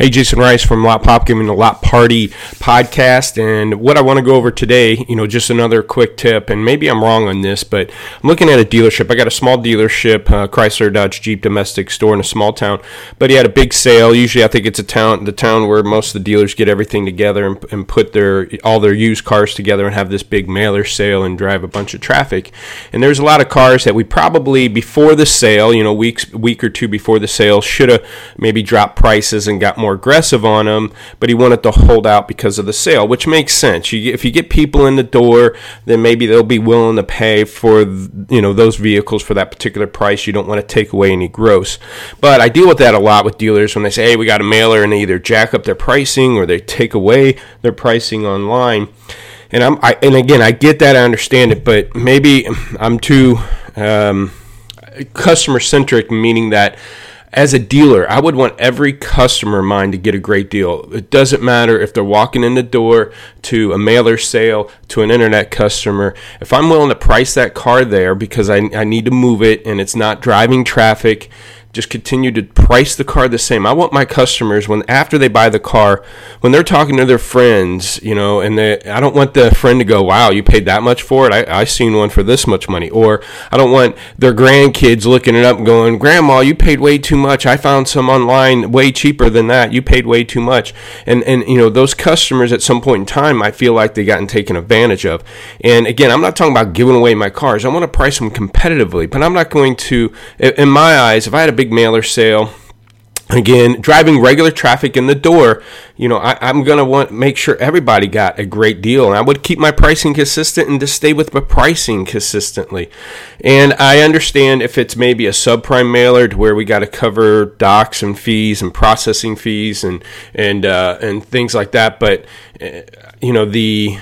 Hey, Jason Rice from Lot Pop giving the Lot Party podcast. And what I want to go over today, you know, just another quick tip, and maybe I'm wrong on this, but I'm looking at a dealership. I got a small dealership, uh, Chrysler Dodge Jeep domestic store in a small town, but he had a big sale. Usually, I think it's a town, the town where most of the dealers get everything together and, and put their all their used cars together and have this big mailer sale and drive a bunch of traffic. And there's a lot of cars that we probably before the sale, you know, weeks week or two before the sale, should have maybe dropped prices and got more more aggressive on him, but he wanted to hold out because of the sale, which makes sense. You, if you get people in the door, then maybe they'll be willing to pay for you know those vehicles for that particular price. You don't want to take away any gross. But I deal with that a lot with dealers when they say, "Hey, we got a mailer," and they either jack up their pricing or they take away their pricing online. And I'm I, and again, I get that, I understand it, but maybe I'm too um, customer centric, meaning that as a dealer, I would want every customer of mine to get a great deal. It doesn't matter if they're walking in the door to a mailer sale to an internet customer. If I'm willing to price that car there because I, I need to move it and it's not driving traffic just continue to price the car the same. I want my customers when after they buy the car, when they're talking to their friends, you know, and they, I don't want the friend to go, "Wow, you paid that much for it? I I seen one for this much money." Or I don't want their grandkids looking it up and going, "Grandma, you paid way too much. I found some online way cheaper than that. You paid way too much." And and you know, those customers at some point in time, I feel like they gotten taken advantage of. And again, I'm not talking about giving away my cars. I want to price them competitively, but I'm not going to in my eyes, if I had a big mailer sale. Again driving regular traffic in the door you know I, am going to want make sure everybody got a great deal. And i would keep my pricing consistent and to stay with my pricing consistently. And i understand if it's maybe a subprime mailer to where we got to cover docs and fees and processing fees and and uh, and things like that but uh, you know the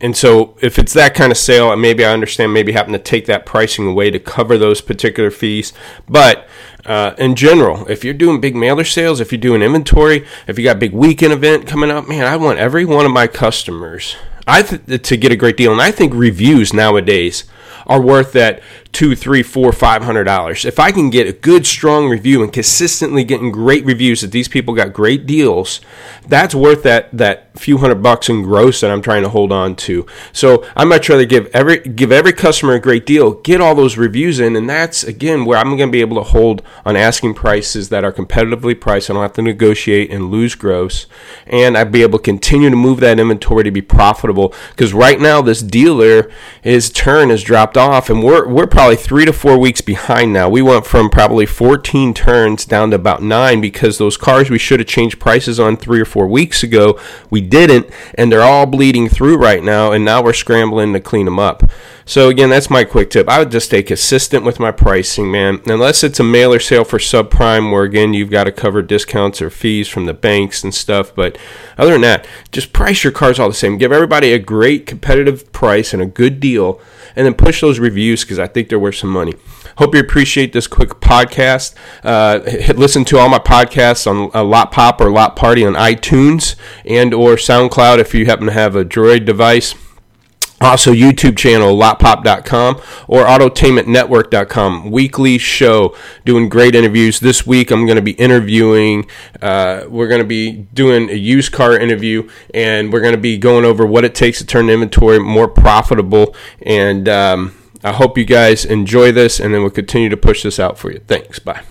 and so if it's that kind of sale, maybe I understand maybe having to take that pricing away to cover those particular fees. But uh, in general, if you're doing big mailer sales, if you're doing inventory, if you got a big weekend event coming up, man, I want every one of my customers I th- to get a great deal. And I think reviews nowadays are worth that two, three, four, five hundred dollars. If I can get a good, strong review and consistently getting great reviews that these people got great deals, that's worth that that few hundred bucks in gross that I'm trying to hold on to. So I much rather give every give every customer a great deal, get all those reviews in, and that's again where I'm going to be able to hold on asking prices that are competitively priced. I don't have to negotiate and lose gross, and I'd be able to continue to move that inventory to be profitable. Because right now this dealer, his turn has dropped off, and we're we're probably probably three to four weeks behind now. We went from probably 14 turns down to about nine because those cars we should have changed prices on three or four weeks ago, we didn't, and they're all bleeding through right now, and now we're scrambling to clean them up. So again, that's my quick tip. I would just stay consistent with my pricing, man. Unless it's a mailer sale for subprime, where again you've got to cover discounts or fees from the banks and stuff. But other than that, just price your cars all the same. Give everybody a great competitive price and a good deal, and then push those reviews because I think they're worth some money. Hope you appreciate this quick podcast. Uh, listen to all my podcasts on uh, Lot Pop or Lot Party on iTunes and or SoundCloud if you happen to have a Droid device. Also, YouTube channel, lotpop.com or autotainmentnetwork.com. Weekly show doing great interviews. This week, I'm going to be interviewing, uh, we're going to be doing a used car interview, and we're going to be going over what it takes to turn inventory more profitable. And um, I hope you guys enjoy this, and then we'll continue to push this out for you. Thanks. Bye.